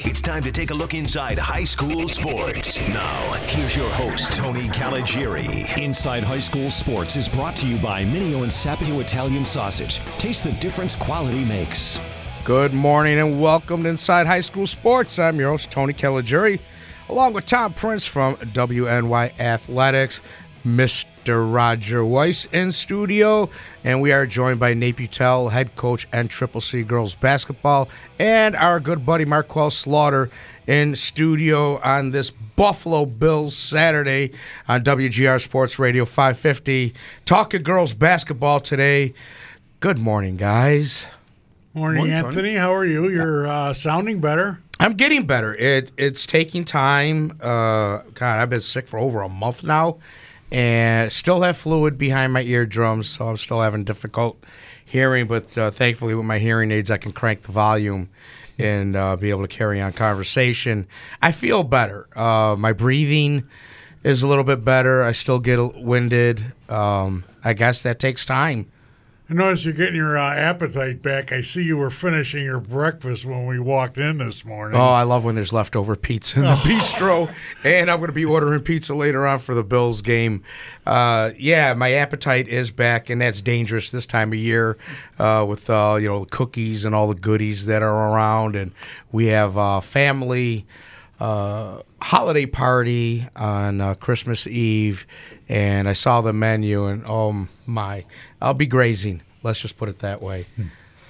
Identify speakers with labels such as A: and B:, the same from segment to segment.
A: It's time to take a look inside high school sports. Now, here's your host, Tony Caligiuri.
B: Inside High School Sports is brought to you by Mineo and Sapio Italian Sausage. Taste the difference quality makes.
C: Good morning and welcome to Inside High School Sports. I'm your host, Tony Caligiuri, along with Tom Prince from WNY Athletics, Mr. Roger Weiss in studio, and we are joined by Nate Butel, head coach and Triple C girls basketball, and our good buddy Marquel Slaughter in studio on this Buffalo Bills Saturday on WGR Sports Radio 550. Talking girls basketball today. Good morning, guys.
D: Morning,
C: Morning,
D: Anthony. How are you? You're uh, sounding better.
C: I'm getting better. It it's taking time. Uh, God, I've been sick for over a month now, and still have fluid behind my eardrums, so I'm still having difficult hearing. But uh, thankfully, with my hearing aids, I can crank the volume and uh, be able to carry on conversation. I feel better. Uh, my breathing is a little bit better. I still get winded. Um, I guess that takes time.
D: I notice you're getting your uh, appetite back. I see you were finishing your breakfast when we walked in this morning.
C: Oh, I love when there's leftover pizza in the bistro, and I'm going to be ordering pizza later on for the Bills game. Uh, yeah, my appetite is back, and that's dangerous this time of year uh, with uh, you know the cookies and all the goodies that are around, and we have uh, family uh, holiday party on uh, Christmas Eve, and I saw the menu, and oh my, I'll be grazing. Let's just put it that way.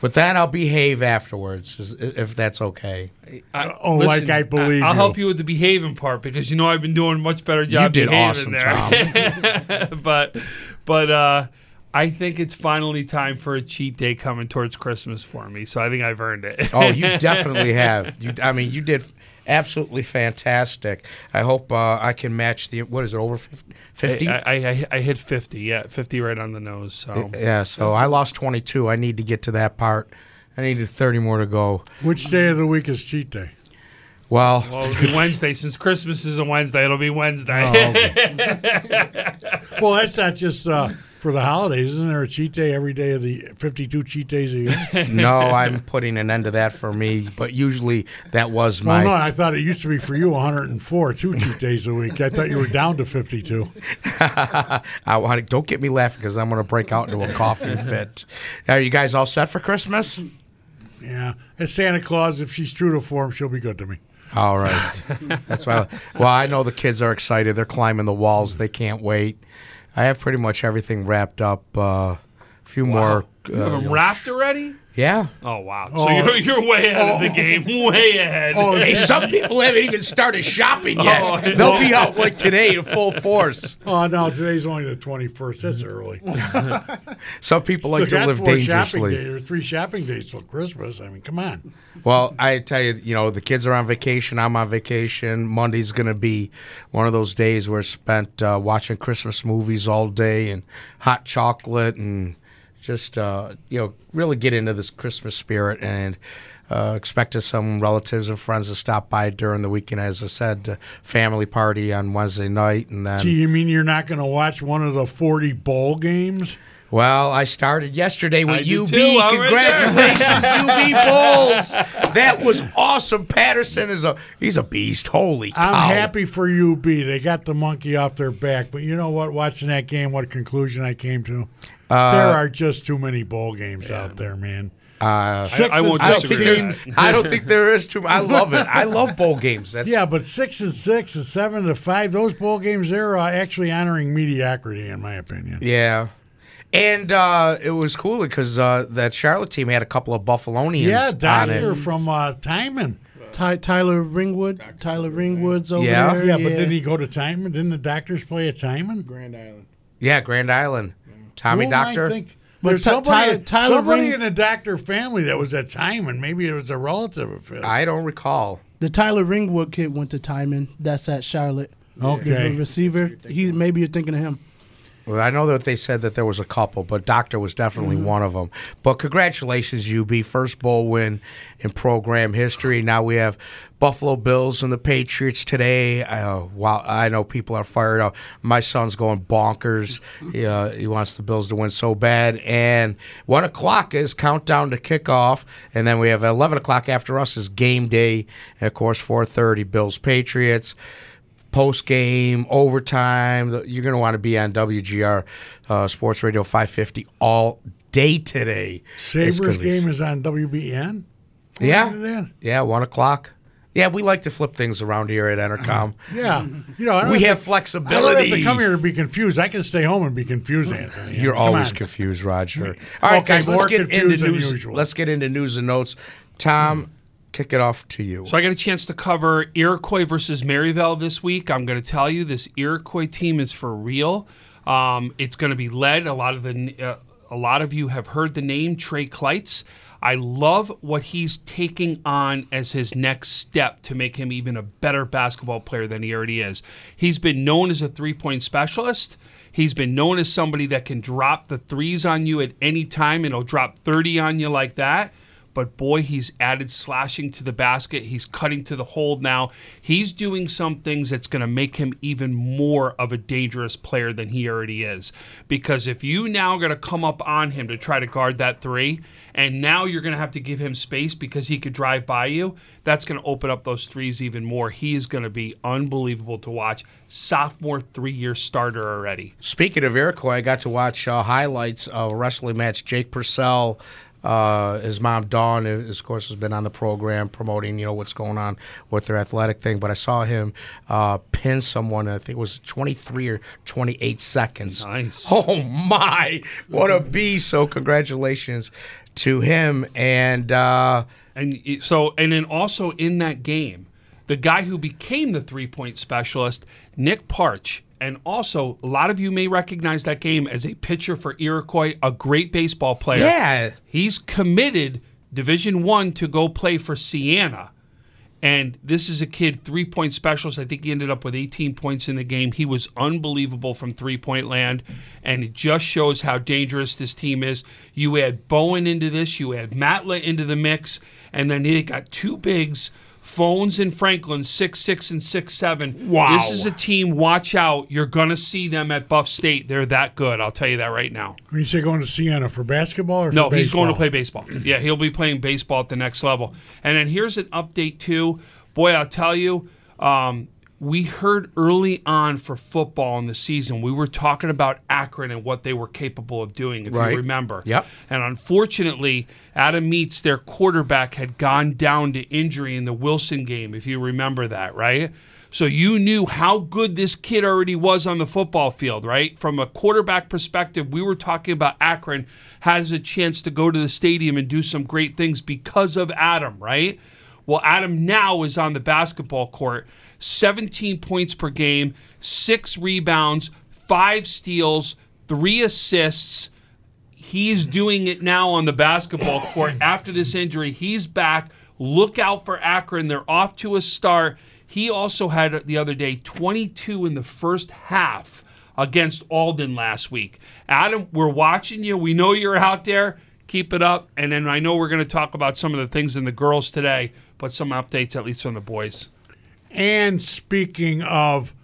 C: But then I'll behave afterwards, if that's okay.
E: I,
D: Oh, like I believe
E: I'll
D: you.
E: help you with the behaving part because you know I've been doing a much better job
C: did
E: behaving
C: awesome,
E: there. but but uh, I think it's finally time for a cheat day coming towards Christmas for me. So I think I've earned it.
C: Oh, you definitely have. You, I mean, you did absolutely fantastic. I hope uh, I can match the what is it over fifty?
E: I, I, I, I hit 50, yeah, 50 right on the nose. So
C: Yeah, so I lost twenty two. I need to get to that part. I needed thirty more to go.
D: Which day of the week is cheat day?
C: Well,
E: well, it'll be Wednesday since Christmas is a Wednesday. It'll be Wednesday.
D: Well, that's not just uh, for the holidays. Isn't there a cheat day every day of the 52 cheat days a year?
C: no, I'm putting an end to that for me. But usually that was my.
D: well,
C: my.
D: no, I thought it used to be for you 104, two cheat days a week. I thought you were down to 52.
C: I want to, don't get me laughing because I'm going to break out into a coughing fit. Are you guys all set for Christmas?
D: Yeah. And Santa Claus, if she's true to form, she'll be good to me.
C: All right. That's why. Well, I know the kids are excited. They're climbing the walls. They can't wait. I have pretty much everything wrapped up. Uh, a few more.
E: you have
C: Uh,
E: them wrapped already?
C: Yeah.
E: Oh, wow.
D: Oh.
E: So you're, you're way ahead of the game. Way ahead.
D: Oh,
C: Hey, some people haven't even started shopping yet.
E: Oh,
C: They'll be out like today in full force.
D: Oh, no, today's only the 21st. That's early.
C: Some people like
D: So
C: to
D: that's
C: live
D: four shopping
C: dangerously.
D: or three shopping days till Christmas. I mean, come on.
C: Well, I tell you, you know, the kids are on vacation. I'm on vacation. Monday's going to be one of those days where it's spent uh, watching Christmas movies all day and hot chocolate and just, uh, you know, really get into this Christmas spirit and uh, expected some relatives and friends to stop by during the weekend. As I said, uh, family party on Wednesday night. And then,
D: Gee, you mean you're not going to watch one of the 40 bowl games?
C: well, I started yesterday with
E: I did
C: UB.
E: too. I'm right
C: Congratulations, UB Bulls. That was awesome. Patterson is a he's a beast. Holy cow.
D: I'm happy for UB. They got the monkey off their back. But you know what? Watching that game, what conclusion I came to?
C: Uh,
D: there are just too many bowl games out there, man.
C: Uh,
D: Six
E: I
D: and
C: I don't,
D: six
C: think
E: disagree with
C: there's,
D: teams.
C: I don't think there is too. Much. I love it. I love bowl games. That's,
D: Yeah, but six and six and seven to five, those bowl games, they're uh, actually honoring mediocrity, in my opinion.
C: yeah. And uh, it was cool because uh, that Charlotte team had a couple of Buffalonians
D: Yeah,
C: on
D: Doctor from uh, Timon.
F: Ty, Tyler Ringwood. Tyler Ringwood's over
C: Yeah?
F: there.
D: Yeah, but didn't he go to Timon? Didn't the doctors play at Timon?
F: Grand Island.
C: Yeah, Grand Island. Tommy
D: Who am I
C: Doctor.
D: think-
F: But
D: There's somebody,
F: Ty- Tyler
D: somebody
F: Ring-
D: in the Doctor family that was at Timon. Maybe it was a relative of his.
C: I don't recall.
F: The Tyler Ringwood kid went to Timon. That's at Charlotte.
D: Okay.
F: The receiver. He maybe you're thinking of him.
C: Well, I know that they said that there was a couple, but Doctor was definitely
F: Mm-hmm.
C: one of them. But congratulations, UB, first bowl win in program history. Now we have Buffalo Bills and the Patriots today. Uh, wow, I know people are fired up. My son's going bonkers. He, uh, he wants the Bills to win so bad. And one o'clock is countdown to kickoff, and then we have eleven o'clock after us is game day, and of course four thirty Bills Patriots post game, overtime. You're going to want to be on WGR uh, Sports Radio 550 all day today.
D: Sabres game is on WBN.
C: Yeah.
D: Put it in.
C: Yeah, one o'clock. Yeah, we like to flip things around here at Entercom.
D: Yeah, you know,
C: We
D: have
C: have
D: to-
C: flexibility.
D: I don't have to come here and be confused. I can stay home and be confused, Anthony.
C: You're
D: Come
C: always
D: on.
C: confused, Roger. All right,
D: Okay,
C: guys, let's get into news.
D: usual.
C: Let's get into news and notes. Tom, kick it off to you.
E: So I got a chance to cover Iroquois versus Maryvale this week. I'm going to tell you this Iroquois team is for real. Um, it's going to be led. A lot of the uh, a lot of you have heard the name Trey Kleitz. I love what he's taking on as his next step to make him even a better basketball player than he already is. He's been known as a three point specialist. He's been known as somebody that can drop the threes on you at any time and he'll drop 30 on you like that but boy, he's added slashing to the basket. He's cutting to the hold now. He's doing some things that's going to make him even more of a dangerous player than he already is. Because if you now are going to come up on him to try to guard that three, and now you're going to have to give him space because he could drive by you, that's going to open up those threes even more. He is going to be unbelievable to watch. Sophomore three year starter already.
C: Speaking of Iroquois, I got to watch uh, highlights of a wrestling match. Jake Purcell, uh, his mom Dawn, is, of course, has been on the program promoting, you know, what's going on with their athletic thing. But I saw him uh, pin someone. I think it was 23 or 28 seconds.
E: Nice.
C: Oh my! What a beast! So congratulations to him and. Uh,
E: And so, and then also in that game, the guy who became the three point specialist, Nick Parch, and also a lot of you may recognize that game as a pitcher for Iroquois, a great baseball player.
C: Yeah.
E: he's committed Division One to go play for Siena. And this is a kid, three point specialist. I think he ended up with 18 points in the game. He was unbelievable from three point land. And it just shows how dangerous this team is. You add Bowen into this, you add Matla into the mix, and then they got two bigs, Phones and Franklin, six six and six seven.
D: Wow.
E: This is a team, watch out. You're going to see them at Buff State. They're that good. I'll tell you that right now.
D: When you say going to Siena for basketball or
E: No, he's going to play baseball. Yeah, he'll be playing baseball at the next level. And then here's an update too. Boy, I'll tell you, um, we heard early on for football in the season, we were talking about Akron and what they were capable of doing, if
C: Right.
E: you remember.
C: Yep.
E: And unfortunately, Adam Meets, their quarterback, had gone down to injury in the Wilson game, if you remember that, right? So you knew how good this kid already was on the football field, right? From a quarterback perspective, we were talking about Akron has a chance to go to the stadium and do some great things because of Adam, right? Well, Adam now is on the basketball court, 17 points per game, six rebounds, five steals, three assists he's doing it now on the basketball court after this injury. He's back. Look out for Akron. They're off to a start. He also had the other day 22 in the first half against Alden last week. Adam, we're watching you. We know you're out there. Keep it up. And then I know we're going to talk about some of the things in the girls today, but some updates at least on the boys.
D: And speaking of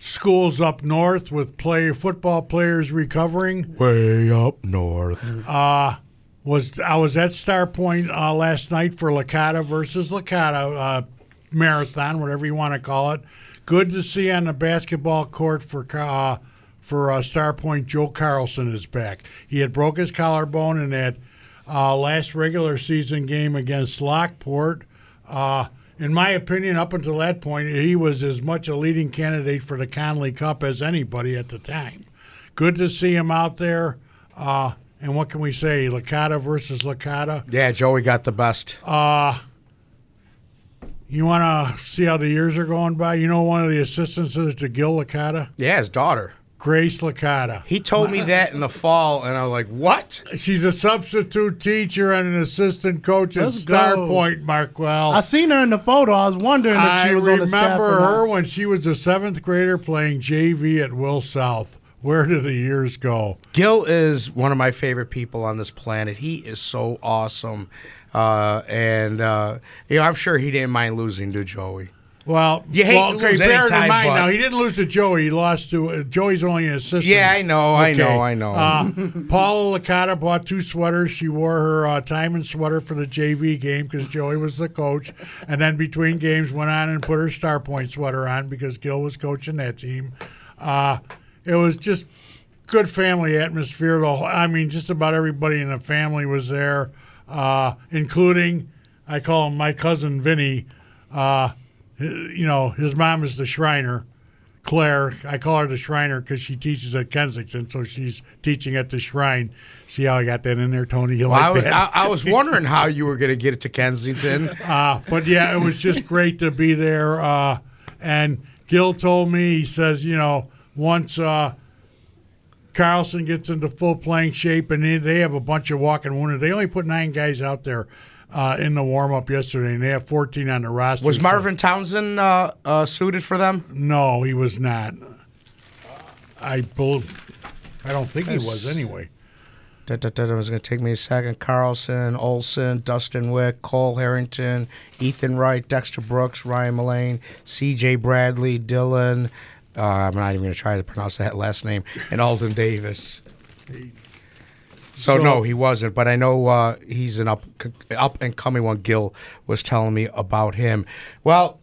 D: schools up north with play football players recovering,
C: way up north.
D: was I was at Star Point uh, last night for Licata versus Licata uh, marathon, whatever you want to call it. Good to see on the basketball court for uh, for uh, Star Point. Joe Carlson is back. He had broke his collarbone in that uh, last regular season game against Lockport. Uh, in my opinion, up until that point, he was as much a leading candidate for the Connolly Cup as anybody at the time. Good to see him out there. Uh, and what can we say? Licata versus Licata.
C: Yeah, Joey got the best.
D: You want to see how the years are going by? You know, one of the assistants is to Gil Licata.
C: yeah, his daughter.
D: Grace Licata.
C: He told me that in the fall, and I was like, "What?"
D: She's a substitute teacher and an assistant coach at
F: Let's
D: Star
F: go.
D: Point, Marquel.
F: I seen her in the photo. I was wondering if
D: I
F: she was on the staff.
D: I remember
F: or not.
D: her when she was a seventh grader playing JV at Will South. Where do the years go?
C: Gil is one of my favorite people on this planet. He is so awesome, uh, and uh, you know, I'm sure he didn't mind losing to Joey.
D: Well,
C: You hate
D: well,
C: to
D: okay,
C: lose
D: bear
C: anytime,
D: in mind
C: but-
D: now he didn't lose to Joey. He lost to uh, Joey's only an assistant.
C: Yeah, I know, I know, I know.
D: Uh, Paula Licata bought two sweaters. She wore her uh, Timon sweater for the JV game because Joey was the coach, and then between games went on and put her Star Point sweater on because Gil was coaching that team. Uh, it was just good family atmosphere. The whole, I mean, just about everybody in the family was there, uh, including I call him my cousin Vinny. Uh, you know, his mom is the Shriner. Claire, I call her the Shriner because she teaches at Kensington, so she's teaching at the Shrine. See how I got that in there, Tony? You
C: Well, I,
D: like
C: was,
D: that?
C: I, I was wondering how you were going to get it to Kensington.
D: Uh, but yeah, it was just great to be there. Uh, and Gil told me, he says, you know, once uh, Carlson gets into full playing shape and they, they have a bunch of walking wounded, they only put nine guys out there uh, in the warm up yesterday, and they have 14 on the roster.
C: Was
D: So-
C: Marvin Townsend uh, uh, suited for them?
D: No, he was not. I bel I don't think he was anyway.
C: Da, da, da, da, was going to take me a second. Carlson, Olson, Dustin Wick, Cole Harrington, Ethan Wright, Dexter Brooks, Ryan Mullane, C.J. Bradley, Dylan. Uh, I'm not even going to try to pronounce that last name. And Alden Davis. So,
D: So-
C: no, he wasn't. But I know uh, he's an up up and coming one. Gil was telling me about him. Well,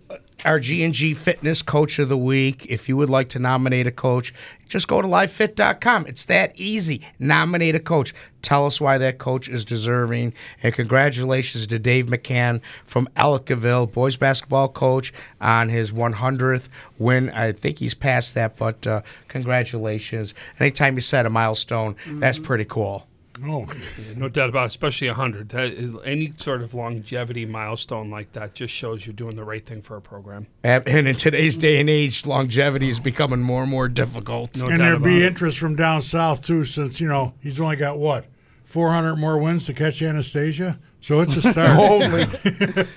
C: our G and G Fitness Coach of the Week. If you would like to nominate a coach, just go to livefit.com. It's that easy. Nominate a coach. Tell us why that coach is deserving. And congratulations to Dave McCann from Ellicottville, boys basketball coach, on his 100th win. I think he's past that, but uh, congratulations. Anytime you set a milestone, that's pretty cool.
D: Oh,
E: No doubt about it, especially 100. That is- any sort of longevity milestone like that just shows you're doing the right thing for a program.
C: And and in today's day and age, longevity is becoming more and more difficult.
E: No
D: and there'd be
E: it.
D: interest from down south too, since you know he's only got what 400 more wins to catch Anastasia. So it's a start.
C: Holy.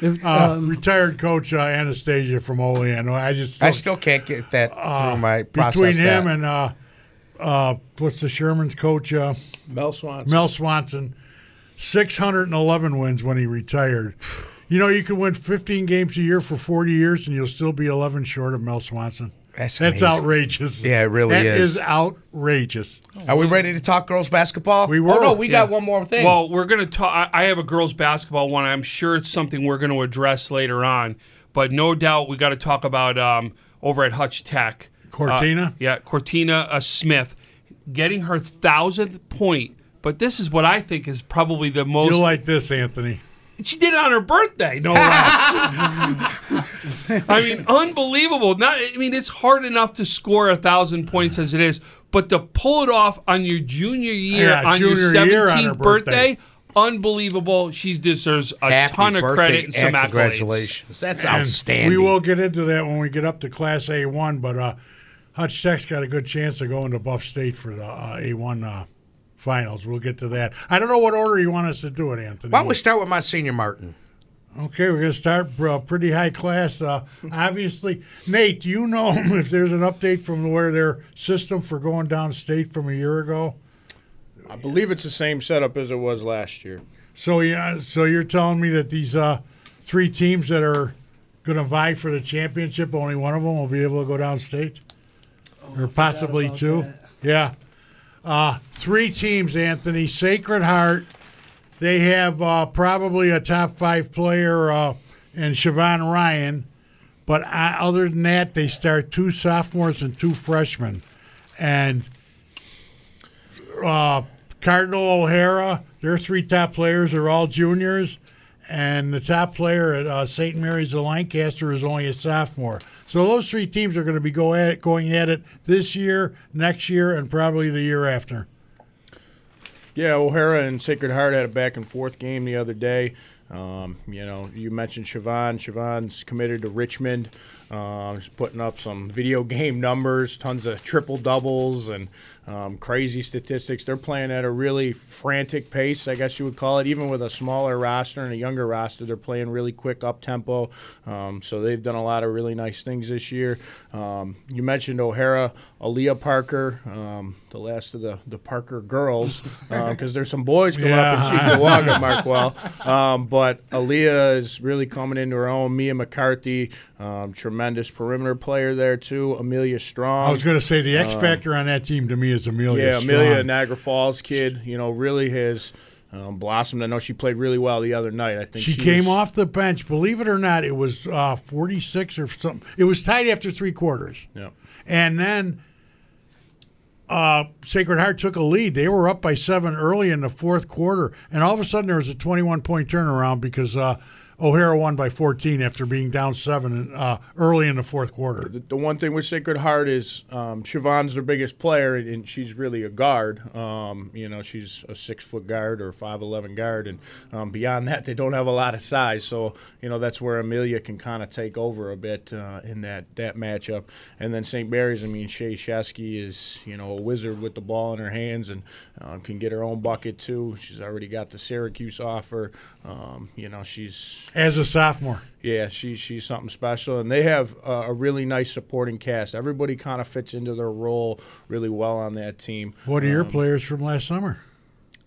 F: If,
D: Uh,
F: um,
D: retired coach uh, Anastasia from Olean. I just
C: I still can't get that through my process.
D: between him
C: that.
D: and uh, what's the Sherman's coach uh,
G: Mel Swanson.
D: Mel Swanson, 611 wins when he retired. You know, you can win 15 games a year for 40 years, and you'll still be 11 short of Mel Swanson.
C: That's
D: That's outrageous.
C: Yeah, it really is.
D: That
C: is.
D: is outrageous.
C: Are we ready to talk girls basketball?
D: We were.
C: Oh
D: were.
C: no, we got one more thing.
E: Well, we're going to talk. I I have a girls' basketball one. I'm sure it's something we're going to address later on. But no doubt we got to talk about um, over at Hutch Tech.
D: Cortina?
E: Uh, yeah, Cortina uh, Smith getting her thousandth point. But this is what I think is probably the most.
D: You'll like this, Anthony.
E: She did it on her birthday, no less. I mean, unbelievable. Not, I mean, it's hard enough to score a thousand points as it is, but to pull it off on your junior year,
D: Yeah,
E: on your
D: junior year on her
E: seventeenth birthday,
D: birthday.
E: unbelievable. She deserves a
C: Happy
E: ton of credit and some accolades.
C: congratulations. That's
D: And
C: outstanding.
D: We will get into that when we get up to Class A1, but uh, Hutch Tech's got a good chance of going to Buff State for the uh, A1 uh, finals. We'll get to that. I don't know what order you want us to do it, Anthony.
C: Why don't we start with Monsignor Martin?
D: Okay, we're going to start uh, pretty high class. Uh, obviously, Nate, do you know if there's an update from where their system for going downstate from a year ago?
G: I believe it's the same setup as it was last year.
D: So yeah, so you're telling me that these uh, three teams that are going to vie for the championship, only one of them will be able to go downstate, or possibly two.
F: that.
D: Yeah, uh, three teams. Anthony Sacred Heart. They have uh, probably a top five player uh, in Siobhan Ryan, but uh, other than that, they start two sophomores and two freshmen, and uh, Cardinal O'Hara, their three top players are all juniors, and the top player at uh, St. Mary's of Lancaster is only a sophomore. So those three teams are going to be go at it, going at it this year, next year, and probably the year after.
G: Yeah, O'Hara and Sacred Heart had a back and forth game the other day. Um, you know, you mentioned Siobhan. Siobhan's committed to Richmond. Um, she's putting up some video game numbers, tons of triple doubles, and um, crazy statistics. They're playing at a really frantic pace, I guess you would call it. Even with a smaller roster and a younger roster, they're playing really quick up tempo. Um, so they've done a lot of really nice things this year. Um, you mentioned O'Hara, Aaliyah Parker, um, the last of the, the Parker girls, because there's some boys coming up in
D: Yeah.
G: Cheektowaga, Marquel. Um, but Aaliyah is really coming into her own. Mia McCarthy, um, tremendous perimeter player there too. Amelia Strong.
D: I was going to say the X
G: Uh,
D: factor on that team to me is Amelia.
G: yeah, Amelia, Niagara Falls kid, you know, really has um, blossomed. I know she played really well the other night. I think
D: She,
G: she,
D: came
G: was-
D: off the bench. Believe it or not, it was uh, 46 or something. It was tied after three quarters.
G: Yeah.
D: And then uh, Sacred Heart took a lead. They were up by seven early in the fourth quarter. And all of a sudden, there was a 21 point turnaround because uh, O'Hara won by 14 after being down seven uh, early in the fourth quarter.
G: The, the one thing with Sacred Heart is um, Siobhan's their biggest player, and, she's really a guard. Um, you know, she's a six foot guard or five eleven guard, and um, beyond that, they don't have a lot of size. So you know that's where Amelia can kind of take over a bit uh, in that that matchup. And then St. Mary's, I mean, Shay Shesky is you know a wizard with the ball in her hands and um, can get her own bucket too. She's already got the Syracuse offer. Um, you know, she's
D: As a sophomore.
G: yeah, she's she's something special, and they have uh, a really nice supporting cast. Everybody kind of fits into their role really well on that team.
D: What are your
G: Um,
D: players from last summer?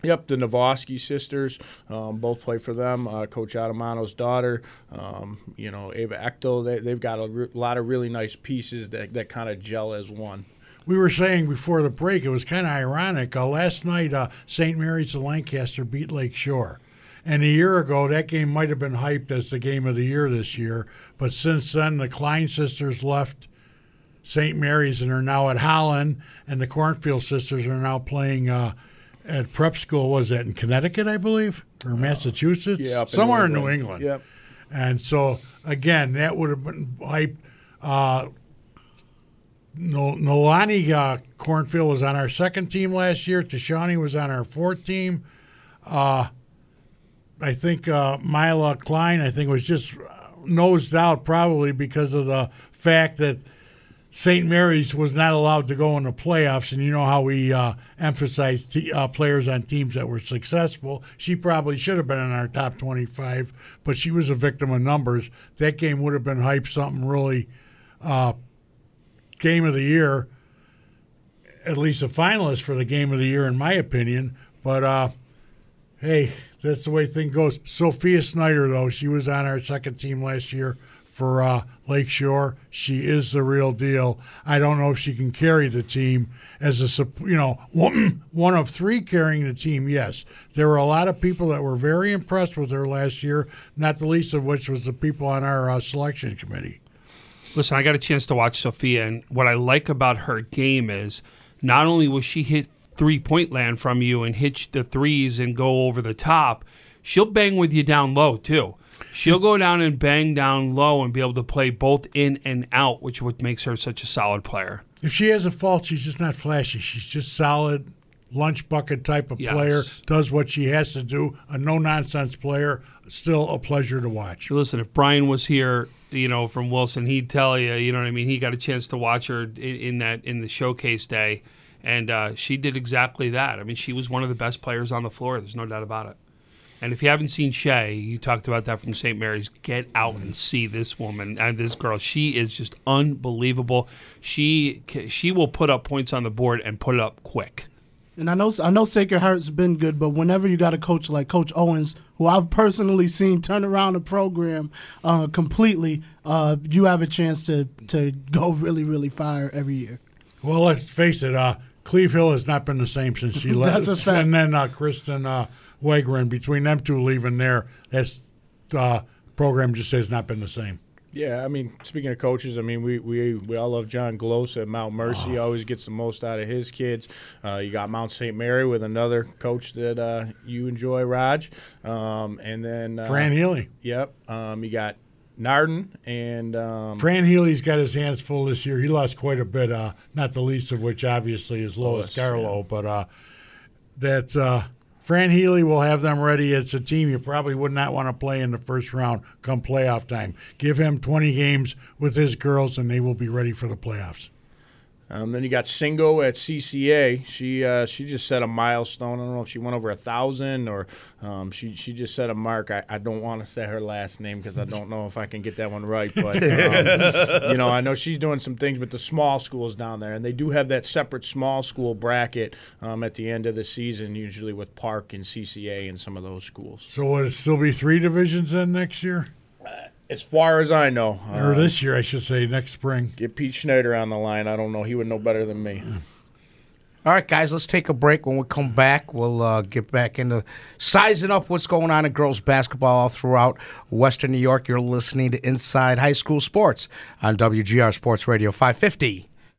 G: Yep, the Navoski sisters um, both play for them. Uh, Coach Adamano's daughter, um, you know, Ava Ecto. They, they've got a re- lot of really nice pieces that, that kind of gel as one.
D: We were saying before the break, it was kind of ironic. Uh, last night, uh, St. Mary's of Lancaster beat Lake Shore. And a year ago, that game might have been hyped as the game of the year this year. But since then, the Klein sisters left St. Mary's and are now at Holland, and the Cornfield sisters are now playing uh, at prep school. Was that in Connecticut, I believe, or Massachusetts?
G: Yeah,
D: somewhere in
G: New England.
D: England.
G: Yep.
D: And so again, that would have been hyped. Uh, Nol- Nolani uh, Cornfield was on our second team last year. Tashani was on our fourth team. Uh, I think uh, Mila Klein, I think, was just nosed out probably because of the fact that St. Mary's was not allowed to go in the playoffs, and you know how we uh, emphasize te- uh, players on teams that were successful. She probably should have been in our top 25, but she was a victim of numbers. That game would have been hyped something really uh, game of the year, at least a finalist for the game of the year, in my opinion. But uh, hey, that's the way thing goes. Sophia Snyder, though, she was on our second team last year for uh, Lakeshore. She is the real deal. I don't know if she can carry the team as a you know one one of three carrying the team. Yes, there were a lot of people that were very impressed with her last year. Not the least of which was the people on our uh, selection committee.
E: Listen, I got a chance to watch Sophia, and what I like about her game is not only was she hit three point land from you and hit the threes and go over the top, she'll bang with you down low too. She'll go down and bang down low and be able to play both in and out, which what makes her such a solid player.
D: If she has a fault, she's just not flashy. She's just solid, lunch bucket type of
E: Yes.
D: player. Does what she has to do. A no nonsense player. Still a pleasure to watch.
E: Listen, if Brian was here, you know, from Wilson, he'd tell you, you know what I mean. He got a chance to watch her in, in that in the showcase day, and uh, she did exactly that. I mean, she was one of the best players on the floor. There's no doubt about it. And if you haven't seen Shay, you talked about that from St. Mary's. Get out and see this woman and this girl. She is just unbelievable. She she will put up points on the board and put it up quick.
F: And I know I know Sacred Heart's been good, but whenever you got a coach like Coach Owens, who I've personally seen turn around a program uh, completely, uh, you have a chance to to go really really fire every year.
D: Well, let's face it. Uh, Cleve Hill has not been the same since she left.
F: That's a fact.
D: And then uh, Kristen uh, Wegren, between them two leaving there, that's uh, program just has not been the same.
G: Yeah, I mean, speaking of coaches, I mean, we we, we all love John Gloss at Mount Mercy. He always gets the most out of his kids. Uh, you got Mount St. Mary with another coach that uh, you enjoy, Raj. Um, and then uh,
D: Fran Healy.
G: Yep. Um, you got Nardin and um,
D: Fran Healy's got his hands full this year. He lost quite a bit, uh, not the least of which obviously is Lois
G: Lois,
D: Garlow, but uh, that's uh, Fran Healy will have them ready. It's a team you probably would not want to play in the first round come playoff time. Give him 20 games with his girls, and they will be ready for the playoffs.
G: Um, then you got Singo at CCA. She uh, she just set a milestone. I don't know if she went over a thousand or um, she she just set a mark. I, I don't want to say her last name because I don't know if I can get that one right. But um, you know I know she's doing some things with the small schools down there, and they do have that separate small school bracket um, at the end of the season, usually with Park and CCA and some of those schools.
D: So will it still be three divisions then next year?
G: As far as I know,
D: Or
G: uh,
D: this year, I should say, next spring.
G: get Pete Schneider on the line. I don't know. He would know better than me.
C: All right, guys, let's take a break. When we come back, we'll uh, get back into sizing up what's going on in girls basketball all throughout Western New York. You're listening to Inside High School Sports on WGR Sports Radio 550.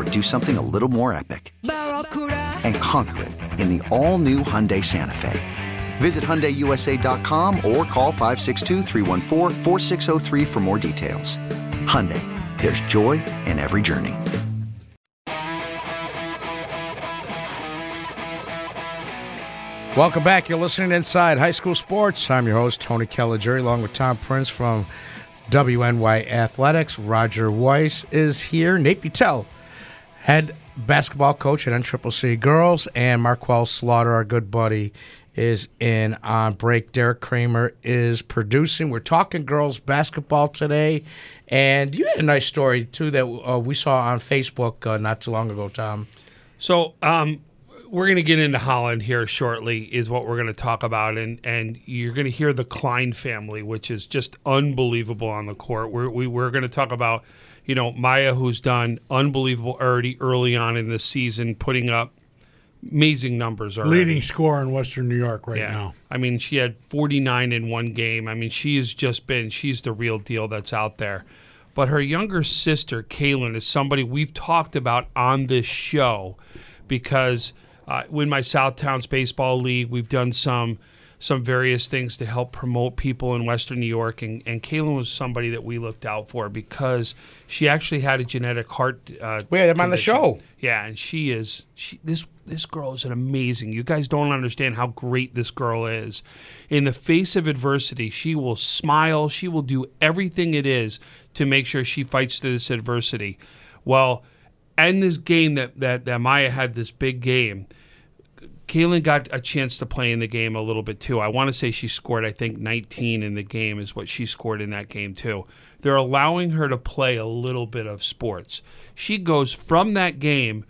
H: or do something a little more epic? And conquer it in the all new Hyundai Santa Fe. Visit HyundaiUSA.com or call 562-314-4603 for more details. Hyundai, there's joy in every journey.
C: Welcome back. You're listening Inside High School Sports. I'm your host, Tony Caligiuri, along with Tom Prince from WNY Athletics. Roger Weiss is here. Nate Butel, head basketball coach at NCCC Girls, and Marquel Slaughter, our good buddy, is in on break. Derek Kramer is producing. We're talking girls basketball today, and you had a nice story too that uh, we saw on Facebook uh, not too long ago, Tom.
E: So, um, we're going to get into Holland here shortly, is what we're going to talk about, and and you're going to hear the Klein family, which is just unbelievable on the court. We're we, we're going to talk about, you know, Maya, who's done unbelievable already early on in the season, putting up amazing numbers already.
D: Leading scorer in Western New York right
E: Yeah.
D: now.
E: I mean, she had 49 in one game. I mean, she has just been, she's the real deal that's out there. But her younger sister, Kaylin, is somebody we've talked about on this show because uh, in my South Towns Baseball League, we've done some some various things to help promote people in Western New York. And, and Kaylin was somebody that we looked out for because she actually had a genetic heart. Uh,
C: We had them on the show.
E: Yeah, and she is she this this girl is an amazing. You guys don't understand how great this girl is. In the face of adversity, she will smile. She will do everything it is to make sure she fights through this adversity. Well, in this game that that, that Maya had this big game. Kaylin got a chance to play in the game a little bit too. I want to say she scored, I think, 19 in the game is what she scored in that game too. They're allowing her to play a little bit of sports. She goes from that game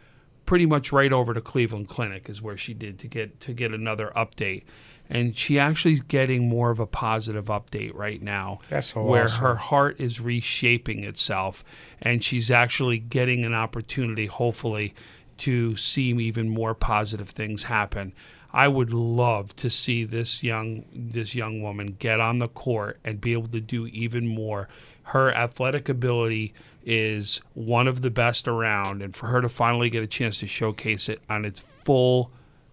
E: pretty much right over to Cleveland Clinic is where she did to get to get another update. And she actually is getting more of a positive update right now.
C: That's so
E: where
C: awesome.
E: her heart is reshaping itself and she's actually getting an opportunity, hopefully, to see even more positive things happen. I would love to see this young this young woman get on the court and be able to do even more. Her athletic ability is one of the best around, and for her to finally get a chance to showcase it on its full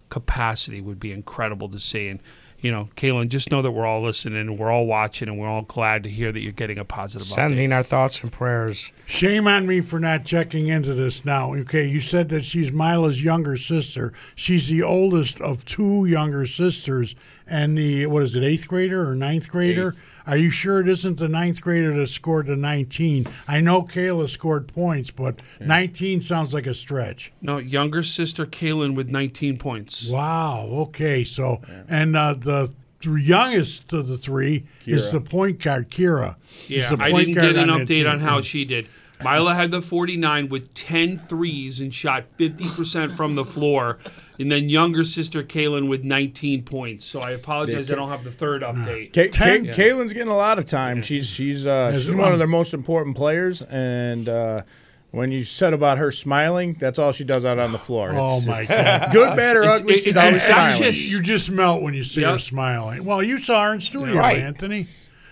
E: capacity would be incredible to see. And you you know, Kaylin, just know that we're all listening we're all watching and we're all glad to hear that you're getting a positive update.
C: Sending our thoughts and prayers.
D: Shame on me for not checking into this now. Okay, you said that she's Mila's younger sister. She's the oldest of two younger sisters, and the what is it, eighth grader or ninth grader?
G: Eighth.
D: Are you sure it isn't the ninth grader that scored the 19? I know Kayla scored points, but 19 sounds like a stretch.
E: No, younger sister Kaylin with 19 points.
D: Wow. Okay. So, and uh, the youngest of the three is the point guard, Kira. Is
E: Yeah, I didn't get an
D: on
E: update on how she did. Mila had the 49 with 10 threes and shot 50% from the floor. And then younger sister Kaylin with 19 points. So I apologize,
G: Yeah,
E: I don't have the third update.
G: Kay, Kay,
E: Yeah.
G: Kaylin's getting a lot of time. She's she's uh,
D: Yes,
G: she's one of their most important players, and uh, when you said about her smiling, that's all she does out on the floor.
D: Oh
G: It's-
D: my
G: it's
D: God!
G: good, bad, or ugly,
E: it's
G: she's always
E: infectious.
G: smiling.
D: You just melt when you see her smiling. Well, you saw her in studio,
C: Right.
D: Anthony.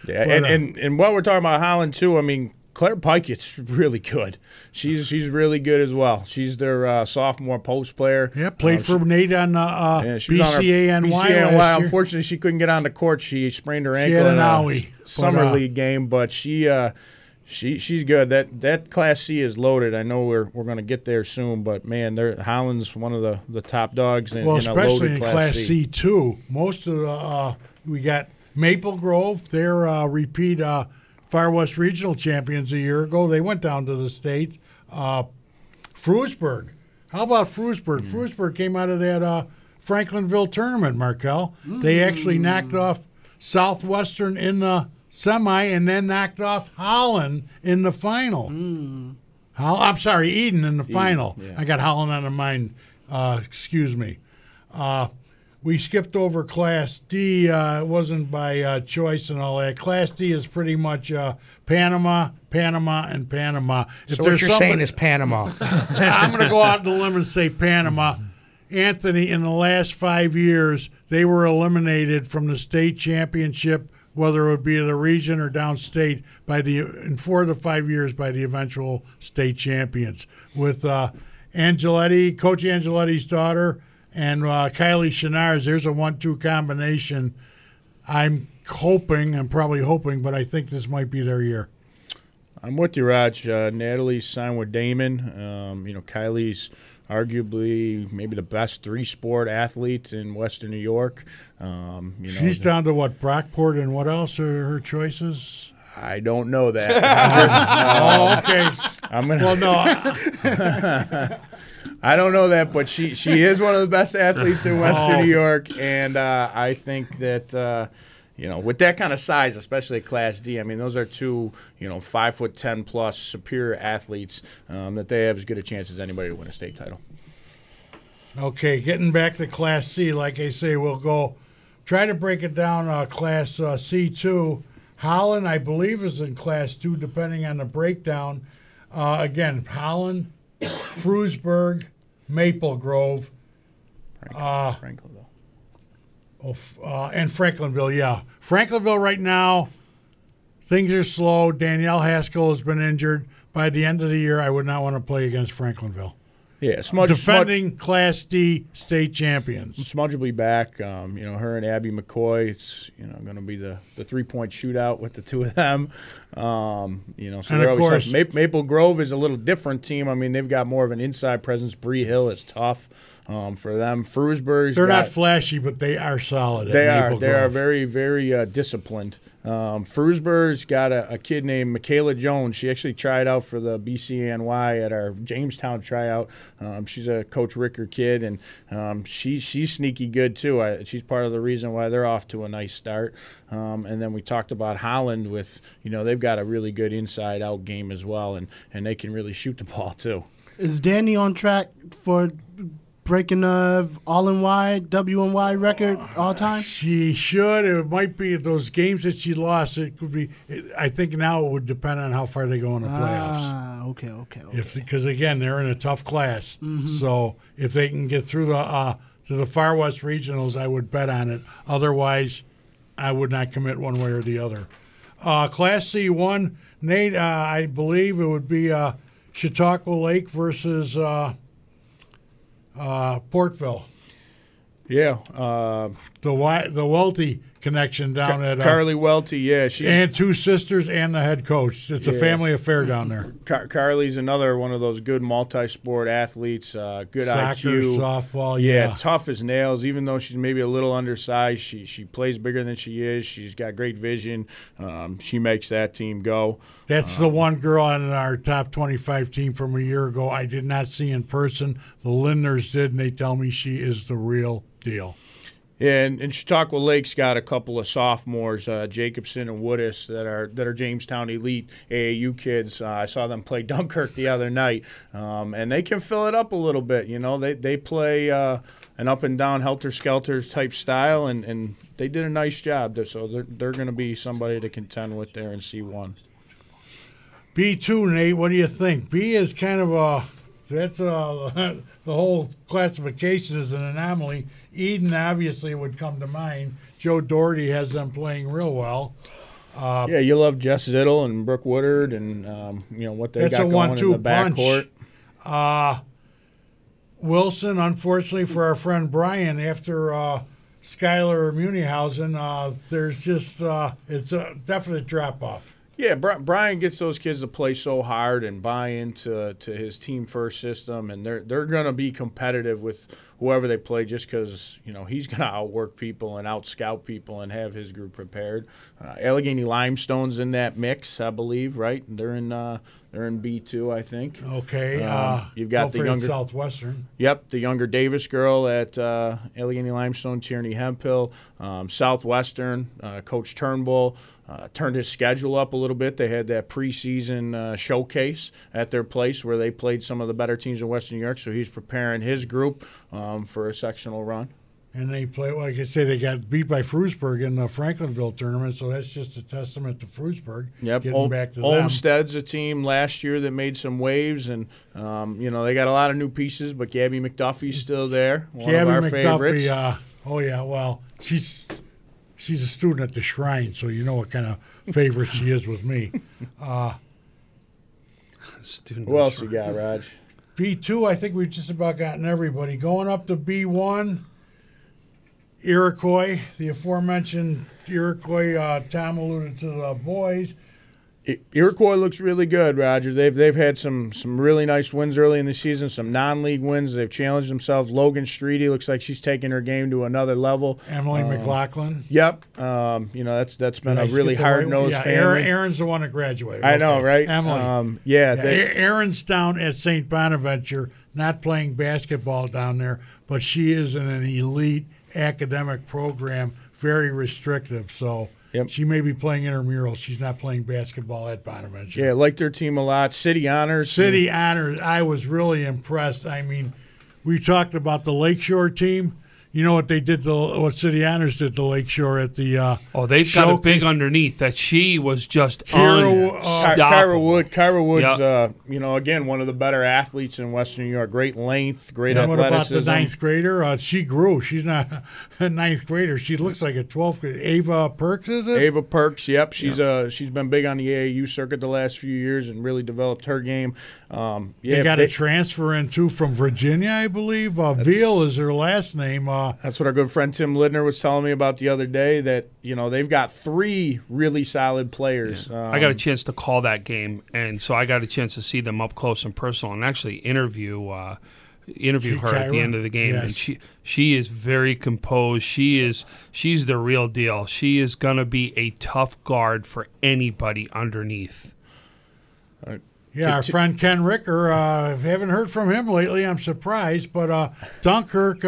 G: Yeah,
D: But,
G: and,
D: uh,
G: and and while we're talking about Holland too, I mean Claire Pikett's really good. She's she's really good as well. She's their uh, sophomore post player.
D: Yeah, played
G: Uh,
D: for Nate on uh, uh,
G: Yeah, she
D: BCANY
G: BCANY. Unfortunately, she couldn't get on the court. She sprained her
D: She
G: ankle
D: had
G: in
D: an
G: a
D: owie,
G: summer
D: but, uh,
G: league game, but she uh, she she's good. That that Class C is loaded. I know we're we're going to get there soon, but man, they're, Holland's one of the, the top dogs in,
D: well,
G: in
D: especially in
G: Class,
D: Class
G: C.
D: C too. Most of the uh, we got Maple Grove. They're uh, repeat uh, Far West Regional champions a year ago. They went down to the state. Uh, Frewsburg. How about Frewsburg?
G: Mm.
D: Frewsburg came out of that uh, Franklinville tournament, Marquel. They actually knocked
G: Mm.
D: off Southwestern in the semi and then knocked off Holland in the final. Hol- I'm sorry, Eden in the final.
G: yeah.
D: I got Holland on the mind. Uh, excuse me. Uh, we skipped over Class D. Uh, it wasn't by uh, choice and all that. Class D is pretty much uh, Panama, Panama, and Panama. If
C: So what you're saying is Panama.
D: I'm going to go out on the limb and say Panama. Anthony, in the last five years, they were eliminated from the state championship, whether it would be the region or downstate, by the in four of the five years by the eventual state champions. With uh, Angeletti, Coach Angeletti's daughter, and uh, Kylie Chenars, there's a one-two combination. I'm hoping, I'm probably hoping, but I think this might be their year.
G: I'm with you, Raj. Uh, Natalie signed with Daemen. Um, you know, Kylie's arguably maybe the best three-sport athlete in Western New York. Um, you know,
D: She's down to what Brockport and what else are her choices?
G: I don't know that.
D: oh, okay.
G: I'm gonna.
D: Well, no.
G: I don't know that, but she she is one of the best athletes in Western
D: Oh.
G: New York, and uh, I think that. Uh, you know, with that kind of size, especially at Class D, I mean, those are two, you know, five foot ten plus superior athletes um, that they have as good a chance as anybody to win a state title.
D: Okay, getting back to Class C, like I say, we'll go try to break it down. Uh, class uh, C2, Holland, I believe, is in Class 2, depending on the breakdown. Uh, again, Holland, Frewsburg, Maple Grove, uh,
G: Franklinville.
D: oh, uh, and Franklinville, yeah. Franklinville right now, things are slow. Danielle Haskell has been injured. By the end of the year, I would not want to play against Franklinville.
G: Yeah, Smudge,
D: Defending Class D state champions.
G: Smudge will be back. Um, you know, her and Abby McCoy. It's you know going to be the, the three point shootout with the two of them. Um, you know, so
D: And of course-.
G: Maple Grove is a little different team. I mean, they've got more of an inside presence. Bree Hill is tough um, for them. Frewsburg's
D: They're
G: got,
D: not flashy, but they are solid.
G: They are.
D: Maple
G: They are very, very uh, disciplined. Um, Frewsburg's got a, a kid named Michaela Jones. She actually tried out for the BCNY at our Jamestown tryout. Um, she's a Coach Ricker kid, and um, she, she's sneaky good too. I, she's part of the reason why they're off to a nice start. Um, and then we talked about Holland with, you know, they've got a really good inside out game as well, and, and they can really shoot the ball too.
F: Is Danny on track for breaking of all in Y WNY record all time?
D: She should. It might be those games that she lost. It could be. It, I think now it would depend on how far they go in the playoffs.
F: Ah, okay, okay, okay.
D: If because again they're in a tough class,
F: Mhm.
D: so if they can get through the uh, to the Far West regionals, I would bet on it. Otherwise, I would not commit one way or the other. Uh, class C one, Nate. Uh, I believe it would be uh, Chautauqua Lake versus uh, uh, Portville.
G: Yeah, uh,
D: the the Welty connection down
G: Ca-
D: at uh,
G: Carly Welty. Yeah, she's
D: and two sisters and the head coach. It's a family affair down there.
G: Car- Carly's another one of those good multi-sport athletes. Uh, good
D: Soccer,
G: IQ,
D: softball, yeah.
G: tough as nails. Even though she's maybe a little undersized, she she plays bigger than she is. She's got great vision. Um, she makes that team go.
D: That's
G: Um,
D: the one girl on our top 25 team from a year ago. I did not see in person. The Lindners did, and they tell me she is the real deal.
G: And, and Chautauqua Lake's got a couple of sophomores, uh, Jacobson and Woodis, that are that are Jamestown elite AAU kids. Uh, I saw them play Dunkirk the other night, um, and they can fill it up a little bit. You know, they they play uh, an up and down helter skelter type style, and, and they did a nice job. So they're they're going to be somebody to contend with there in C one.
D: B2, Nate, what do you think? B is kind of a, that's a, the whole classification is an anomaly. Eden obviously would come to mind. Joe Doherty has them playing real well. Uh,
G: yeah, you love Jess Zittle and Brooke Woodard, and um, you know what they
D: that's
G: got
D: a
G: going in the backcourt.
D: Uh, Wilson, unfortunately for our friend Brian, after uh, Skylar Munihausen, uh, there's just uh, it's a definite drop off.
G: Yeah, Brian gets those kids to play so hard and buy into to his team first system, and they're they're going to be competitive with whoever they play, just because you know he's going to outwork people and out scout people and have his group prepared. Uh, Allegany Limestone's in that mix, I believe, right? They're in uh, they're in B two, I think.
D: Okay,
G: Um,
D: uh,
G: you've got the younger
D: Southwestern.
G: Yep, the younger Davis girl at uh, Allegany Limestone, Tierney Hemphill, um, Southwestern, uh, Coach Turnbull. Uh, turned his schedule up a little bit. They had that preseason uh, showcase at their place where they played some of the better teams in Western New York. So he's preparing his group um, for a sectional run.
D: And they play, like I say, they got beat by Frewsburg in the Franklinville tournament, so that's just a testament to Frewsburg.
G: Yep,
D: getting
G: Ol-
D: back to them.
G: Olmsted's a team last year that made some waves, and um, you know they got a lot of new pieces. But Gabby McDuffie's still there, one
D: Gabby
G: of our
D: McDuffie,
G: favorites.
D: Uh, oh yeah, well, she's she's a student at the Shrine, so you know what kind of favorite she is with me. Uh,
E: Student
G: Who else you got, Raj?
D: B two, I think we've just about gotten everybody going up to B one. Iroquois, the aforementioned Iroquois. Uh, Tom alluded to the boys.
G: Iroquois looks really good, Roger. They've they've had some some really nice wins early in the season, some non-league wins. They've challenged themselves. Logan Streety looks like she's taking her game to another level.
D: Emily
G: Um,
D: McLaughlin.
G: Yep. Um, you know that's that's been
D: I
G: a really
D: skip the right one?
G: hard-nosed
D: yeah,
G: family.
D: Aaron's the one that graduated.
G: I know, right?
D: Emily.
G: Um, yeah, they-
D: Aaron's down at St. Bonaventure, not playing basketball down there, but she is in an elite academic program, very restrictive. So she may be playing intramural. She's not playing basketball at Bonaventure.
G: Yeah, liked their team a lot. City honors.
D: City honors. I was really impressed. I mean, we talked about the Lakeshore team. You know what they did? The what City honors did the Lakeshore at the. Uh,
E: Oh, they've got a big underneath that she was just
D: Kyra, uh,
G: Ky-
E: unstoppable.
G: Kyra Wood. Kyra Wood's,
E: Yep.
G: uh, you know, again one of the better athletes in Western New York. Great length, great
D: And what about the ninth grader? Uh, she grew. She's not a ninth grader. She looks like a 12th grader. Ava Perks, is it?
G: Ava Perks, yep, she's uh she's been big on the AAU circuit the last few years and really developed her game. Um, yeah,
D: they got
G: they-
D: a transfer in too from Virginia, I believe. Uh, Veal is her last name. Uh,
G: That's what our good friend Tim Lidner was telling me about the other day. That you know they've got three really solid players.
E: I got a
G: Um,
E: chance to call that game, and so I got a chance to see them up close and personal, and actually interview uh, interview
D: She-
E: her at the end of the game. And she she is very composed. She is she's the real deal. She is gonna be a tough guard for anybody underneath.
D: yeah, our friend Ken Ricker. Uh, haven't heard from him lately. I'm surprised, but uh, Dunkirk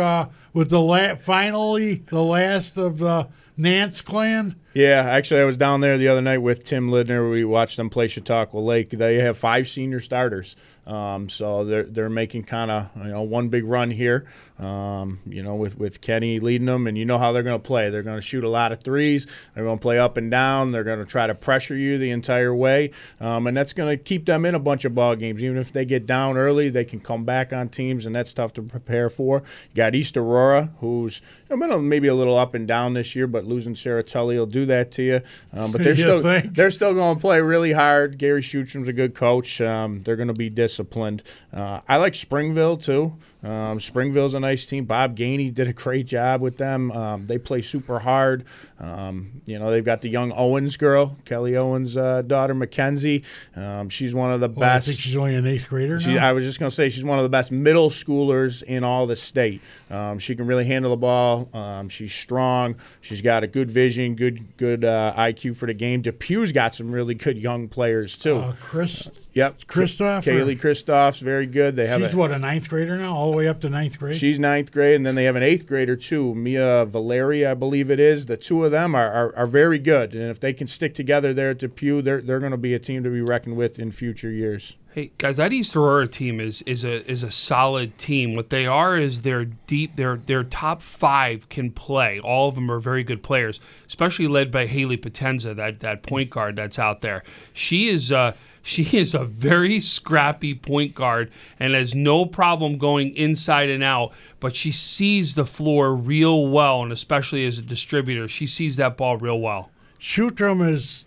D: was the la- finally the last of the Nance clan.
G: Yeah, actually, I was down there the other night with Tim Lidner. We watched them play Chautauqua Lake. They have five senior starters, um, so they're they're making kind of you know one big run here. Um, you know, with with Kenny leading them, and you know how they're going to play. They're going to shoot a lot of threes. They're going to play up and down. They're going to try to pressure you the entire way, um, and that's going to keep them in a bunch of ball games. Even if they get down early, they can come back on teams, and that's tough to prepare for. You got East Aurora, who's you know, been a- maybe a little up and down this year, but losing Sarah Tully will do that to you. Um, but they're still
D: think?
G: they're still going to play really hard. Gary Schuchem's a good coach. Um, they're going to be disciplined. Uh, I like Springville too. Um, Springville's a nice team. Bob Gainey did a great job with them. Um, they play super hard. Um, you know, they've got the young Owens girl, Kelly Owens' uh, daughter, Mackenzie. Um, she's one of the
D: Well,
G: best.
D: I think she's only an eighth grader
G: She. I was just going to say she's one of the best middle schoolers in all the state. Um, she can really handle the ball. Um, she's strong. She's got a good vision, good good uh, IQ for the game. Depew's got some really good young players too.
D: Uh, Chris,
G: yep,
D: Christoph,
G: Kaylee Christoph's very good. They have
D: she's
G: a,
D: what a ninth grader now, all the way up to ninth grade.
G: She's ninth grade, and then they have an eighth grader too, Mia Valeria, I believe it is. The two of them are, are, are very good, and if they can stick together there at Depew, they're they're going to be a team to be reckoned with in future years.
E: Hey guys, that East Aurora team is is a is a solid team. What they are is they're deep. Their their top five can play. All of them are very good players, especially led by Haley Potenza, that that point guard that's out there. She is. Uh, she is a very scrappy point guard and has no problem going inside and out, but she sees the floor real well, and especially as a distributor, she sees that ball real well.
D: Shootrum is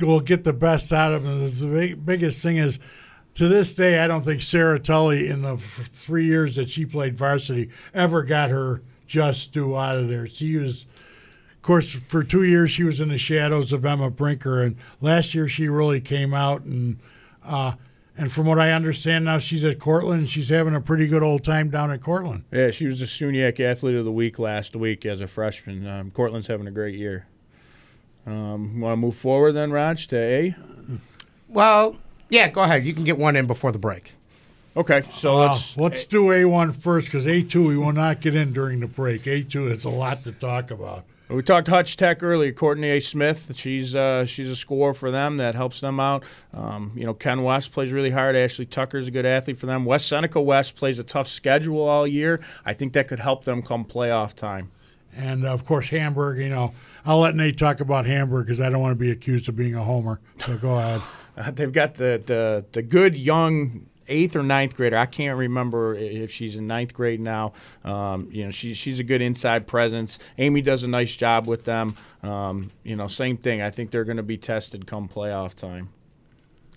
D: will get the best out of him. The big, biggest thing is, to this day, I don't think Sarah Tully in the three years that she played varsity ever got her just due out of there. She was, of course, for two years she was in the shadows of Emma Brinker, and last year she really came out and. Uh, and from what I understand now, she's at Cortland. She's having a pretty good old time down at Cortland.
G: Yeah, she was the SUNYAC Athlete of the Week last week as a freshman. Um, Cortland's having a great year. Um, Want to move forward then, Raj, to A?
C: Well, yeah, go ahead. You can get one in before the break.
G: Okay, so
D: Uh,
G: let's
D: let's do A1 first because A2 we will not get in during the break. A2 is a lot to talk about.
G: We talked Hutch Tech earlier. Courtney A. Smith, she's uh, she's a scorer for them that helps them out. Um, you know, Ken West plays really hard. Ashley Tucker's a good athlete for them. West Seneca West plays a tough schedule all year. I think that could help them come playoff time.
D: And of course, Hamburg, you know, I'll let Nate talk about Hamburg because I don't want to be accused of being a homer. So go ahead.
G: They've got the, the the good young eighth or ninth grader. I can't remember if she's in ninth grade now. Um, you know, she's she's a good inside presence. Amy does a nice job with them. Um, you know, same thing. I think they're going to be tested come playoff time.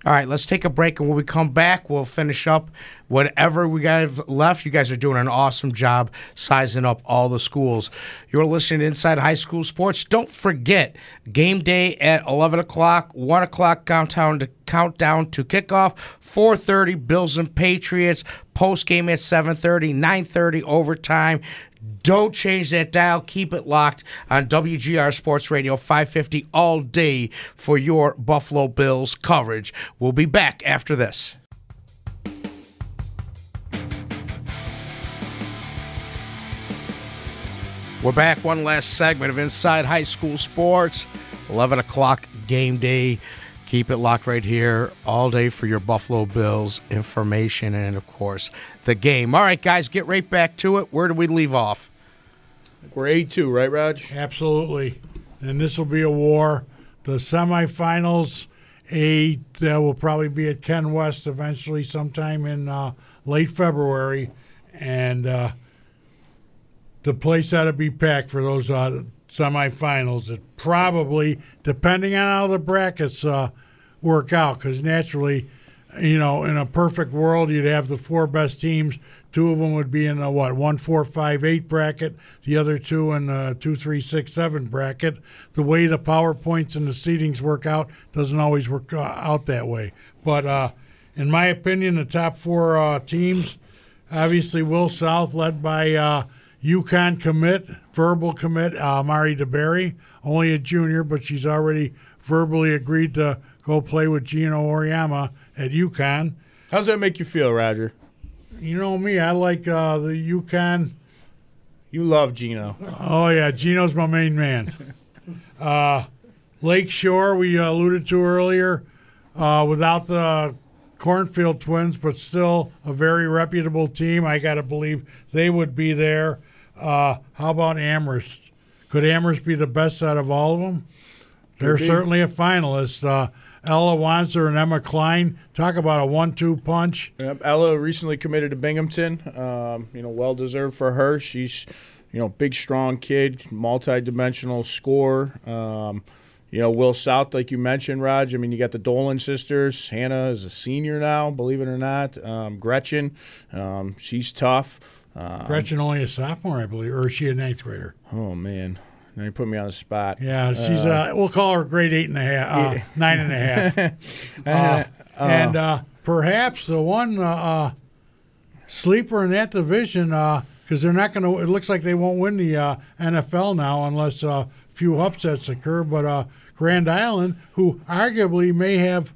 C: All right, let's take a break, and when we come back, we'll finish up whatever we got left. You guys are doing an awesome job sizing up all the schools. You're listening to Inside High School Sports. Don't forget game day at 11 o'clock, 1 o'clock countdown to countdown to kickoff, 4:30 Bills and Patriots. Post game at 7:30, 9:30 overtime. Don't change that dial. Keep it locked on WGR Sports Radio 550 all day for your Buffalo Bills coverage. We'll be back after this. We're back. One last segment of Inside High School Sports. 11 o'clock game day. Keep it locked right here all day for your Buffalo Bills information and, of course, the game. All right, guys, get right back to it. Where do we leave off?
G: We're A two, right, Raj?
D: Absolutely. And this will be a war. The semifinals, that will probably be at Ken West eventually, sometime in uh, late February, and uh, the place ought to be packed for those uh, semifinals. It probably, depending on how the brackets uh, work out, because naturally, you know, in a perfect world, you'd have the four best teams. Two of them would be in a what one, four, five, eight bracket. The other two in a two, three, six, seven bracket. The way the powerpoints and the seedings work out doesn't always work uh, out that way. But uh, in my opinion, the top four uh, teams, obviously, Will South led by uh, UConn commit, verbal commit, uh, Mari DeBerry, only a junior, but she's already verbally agreed to go play with Geno Auriemma at UConn.
G: How's that make you feel, Roger?
D: You know me, I like uh, the Yukon.
G: You love Geno.
D: Oh yeah, Geno's my main man. uh, Lake Shore, we alluded to earlier, uh, without the Cornfield twins, but still a very reputable team. I got to believe they would be there. Uh, how about Amherst? Could Amherst be the best out of all of them? They're certainly a finalist. Uh, Ella Wanzer and Emma Klein talk about a one-two punch.
G: Yep, Ella recently committed to Binghamton. Um, you know, well deserved for her. She's, you know, big, strong kid, multi-dimensional scorer. Um, you know, Will South, like you mentioned, Raj. I mean, you got the Dolan sisters. Hannah is a senior now, believe it or not. Um, Gretchen, um, she's tough. Um,
D: Gretchen only a sophomore, I believe, or is she a ninth grader?
G: Oh man, now you put me on the spot.
D: Yeah, she's uh, we'll call her grade eight and a half, uh, nine and a half, uh, and uh, perhaps the one uh, uh, sleeper in that division because they're not going to. It looks like they won't win the uh, NFL now unless a few upsets occur. But uh, Grand Island, who arguably may have.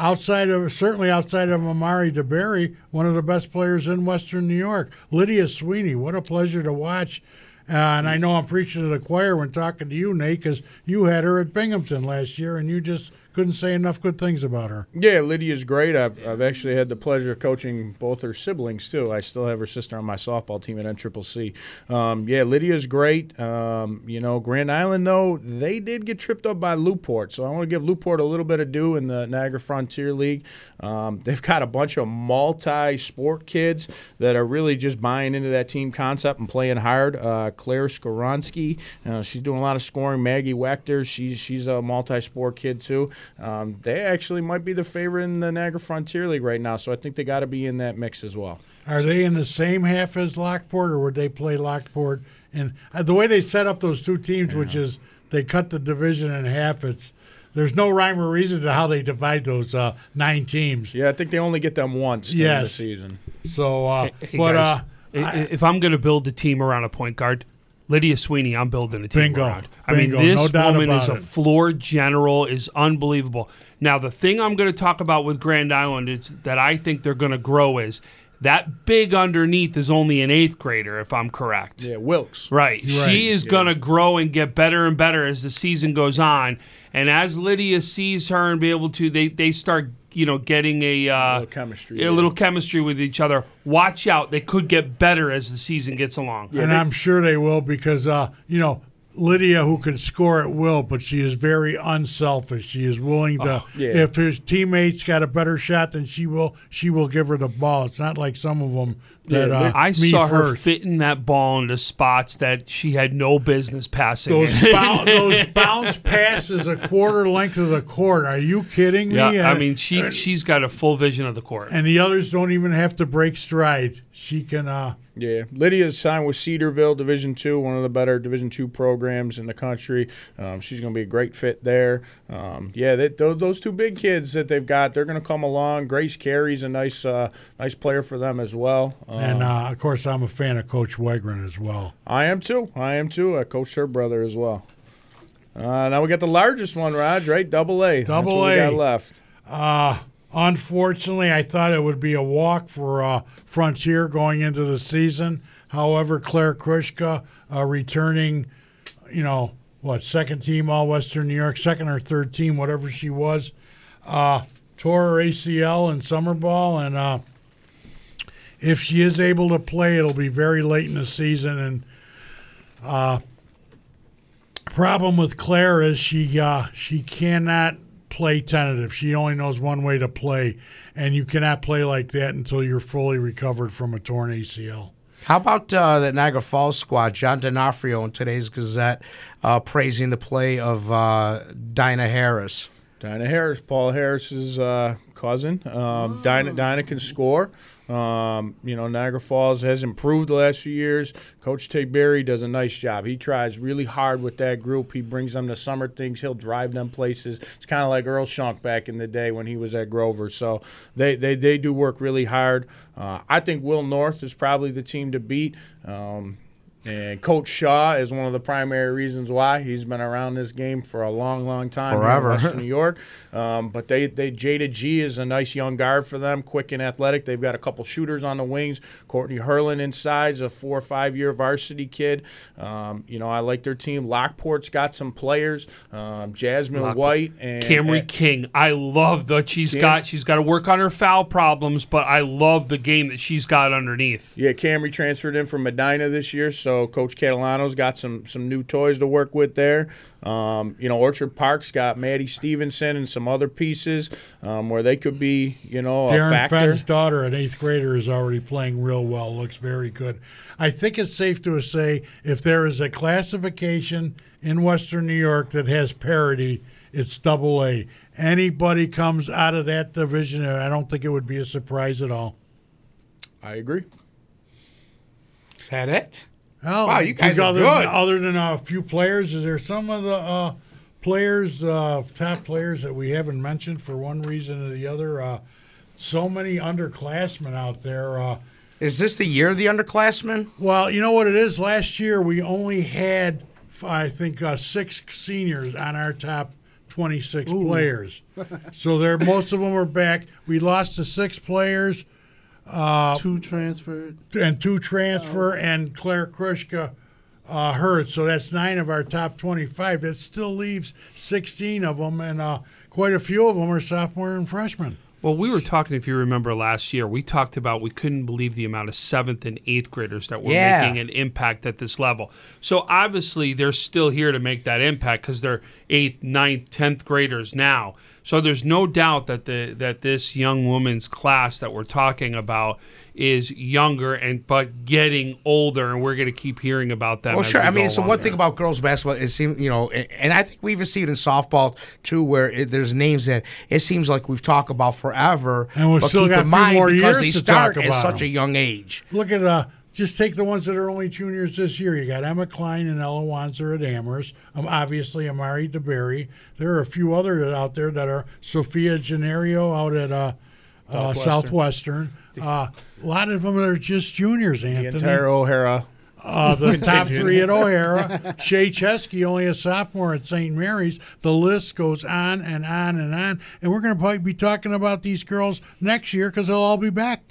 D: Outside of certainly outside of Amari DeBerry, one of the best players in Western New York, Lydia Sweeney. What a pleasure to watch uh, and I know I'm preaching to the choir when talking to you, Nate, because you had her at Binghamton last year, and you just couldn't say enough good things about her.
G: Yeah, Lydia's great. I've, I've actually had the pleasure of coaching both her siblings too. I still have her sister on my softball team at NCCC. Um, yeah, Lydia's great. Um, you know, Grand Island though they did get tripped up by Newport, so I want to give Newport a little bit of due in the Niagara Frontier League. Um, they've got a bunch of multi-sport kids that are really just buying into that team concept and playing hard. Uh, Claire Skoronsky, uh, she's doing a lot of scoring. Maggie Wechter, she's she's a multi-sport kid too. Um, they actually might be the favorite in the Niagara Frontier League right now, so I think they got to be in that mix as well.
D: Are they in the same half as Lockport, or would they play Lockport? And uh, the way they set up those two teams, which is they cut the division in half, it's there's no rhyme or reason to how they divide those uh, nine teams.
G: Yeah, I think they only get them once during the season.
D: So, uh,
E: Hey,
D: but
E: guys,
D: uh,
E: i- if I'm going to build a team around a point guard, Lydia Sweeney, I'm building a team
D: Bingo.
E: around. I mean, this
D: No
E: woman is
D: about
E: a
D: it.
E: floor general, is unbelievable. Now, the thing I'm going to talk about with Grand Island is that I think they're going to grow is that big underneath is only an eighth grader, if I'm correct.
G: Yeah, Wilkes.
E: Right.
D: Right.
E: She is going to grow and get better and better as the season goes on. And as Lydia sees her and be able to, they, they start, you know, getting a, uh,
G: little chemistry,
E: a
G: yeah.
E: little chemistry with each other. Watch out. They could get better as the season gets along.
D: and I'm sure they will because uh, you know Lydia, who can score at will, but she is very unselfish. She is willing to,
G: Oh, yeah.
D: if his teammates got a better shot than she will, she will give her the ball. It's not like some of them that
G: Yeah,
D: uh,
E: I saw her
D: first.
E: fitting that ball into spots that she had no business passing.
D: Those,
E: in.
D: boun- those bounce passes a quarter length of the court. Are you kidding me?
E: yeah, I
D: And-
E: mean, she she's got a full vision of the court.
D: and the others don't even have to break stride. She can. Uh,
G: Yeah, Lydia's signed with Cedarville Division Two, one of the better Division Two programs in the country. Um, she's going to be a great fit there. Um, yeah, they, those, those two big kids that they've got, they're going to come along. Grace Carey's a nice, uh, nice player for them as well. Um,
D: and uh, of course, I'm a fan of Coach Wegren as well.
G: I am too. I am too. I coached her brother as well. Uh, now we got the largest one, Raj. Right, double A.
D: Double A.
G: got left.
D: Uh, unfortunately, I thought it would be a walk for uh, Frontier going into the season. However, Claire Krushka, uh, returning, you know, what, second team All Western New York, second or third team, whatever she was, uh, tore her ACL in summer ball. And uh, if she is able to play, it'll be very late in the season. And uh, problem with Claire is she uh, she cannot play tentative. She only knows one way to play, and you cannot play like that until you're fully recovered from a torn ACL.
C: How about uh, the Niagara Falls squad? John D'Onofrio in today's Gazette uh, praising the play of uh, Dinah Harris.
G: Dinah Harris, Paul Harris's uh, cousin. Um, Dinah, Dinah can score. Um, you know, Niagara Falls has improved the last few years. Coach Tate Berry does a nice job. He tries really hard with that group. He brings them to summer things. He'll drive them places. It's kind of like Earl Shunk back in the day when he was at Grover. So they, they, they do work really hard. Uh, I think Will North is probably the team to beat. Um, and Coach Shaw is one of the primary reasons why he's been around this game for a long, long time. in
C: Forever.
G: Western New York. Um, but they, they Jada G is a nice young guard for them, quick and athletic. They've got a couple shooters on the wings. Courtney Hurlin inside is a four or five year varsity kid. Um, you know, I like their team. Lockport's got some players. Um, Jasmine
E: Lockport.
G: White and
E: Camry
G: and-
E: King, I love that she's
G: Cam-
E: got. She's got to work on her foul problems, but I love the game that she's got underneath.
G: Yeah, Camry transferred in from Medina this year, so Coach Catalano's got some some new toys to work with there. Um, you know, Orchard Park's got Maddie Stevenson and some other pieces um, where they could be, you know, a
D: Darren
G: factor.
D: Fenn's daughter, an eighth grader, is already playing real well. Looks very good. I think it's safe to say if there is a classification in Western New York that has parity, It's double A. Anybody comes out of that division, I don't think it would be a surprise at all.
G: I agree.
C: Is that it?
D: Well,
C: Wow, you guys are
D: other
C: good.
D: Than, other than a few players, is there some of the uh, players, uh, top players that we haven't mentioned for one reason or the other? Uh, so many underclassmen out there. Uh,
C: Is this the year of the underclassmen?
D: well, you know what it is. Last year we only had, I think, uh, six seniors on our top twenty-six
F: Ooh.
D: players. so there, most of them are back. We lost to six players. Uh,
F: Two transferred.
D: and two transfer, and Claire Krushka uh, hurt. So that's nine of our top 25. That still leaves 16 of them, and uh, quite a few of them are sophomore and freshmen.
E: Well, we were talking, if you remember last year, we talked about we couldn't believe the amount of seventh and eighth graders that were
C: Yeah.
E: making an impact at this level. So obviously, they're still here to make that impact because they're eighth, ninth, tenth graders now. So there's no doubt that the that this young woman's class that we're talking about is younger and but getting older, and we're going to keep hearing about that.
C: Well, sure.
E: we
C: I mean,
E: go
C: it's the
E: along.
C: one thing about girls basketball. It seems, you know, and, and I think we even see it in softball too, where it, there's names that it seems like we've talked about forever.
D: And we've
C: but
D: still
C: keep
D: got
C: in
D: a
C: mind
D: more
C: because
D: years
C: they
D: to talk
C: start at
D: about
C: such a young age.
D: Look at uh, just take the ones that are only juniors this year. You got Emma Klein and Ella Wanzer at Amherst. Um, obviously, Amari DeBerry. There are a few others out there that are Sophia Gennario out at uh,
G: Southwestern.
D: Southwestern. Uh, a lot of them are just juniors, Anthony.
G: The
D: Anthony.
G: entire O'Hara.
D: Uh, the top three at O'Hara. Shea Chesky, only a sophomore at St. Mary's. The list goes on and on and on. And we're going to probably be talking about these girls next year because they'll all be back,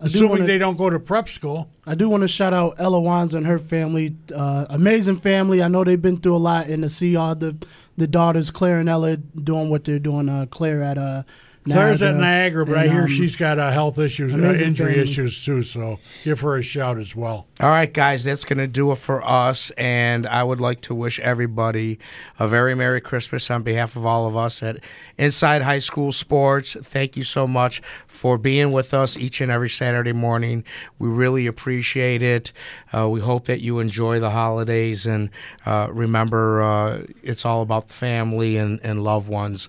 F: do
D: assuming
F: wanna-
D: they don't go to prep school.
F: I do want to shout out Ella Wanzer and her family. Uh, amazing family. I know they've been through a lot, and to see all the the daughters, Claire and Ella, doing what they're doing. Uh, Claire at uh,
D: Claire's at Niagara, but I hear
F: um,
D: she's got uh, health issues, uh, injury
F: family.
D: issues too. So give her a shout as well.
C: All right, guys, that's going to do it for us. And I would like to wish everybody a very Merry Christmas on behalf of all of us at Inside High School Sports. Thank you so much for being with us each and every Saturday morning. We really appreciate it. Uh, we hope that you enjoy the holidays. And uh, remember, uh, it's all about the family and, and loved ones.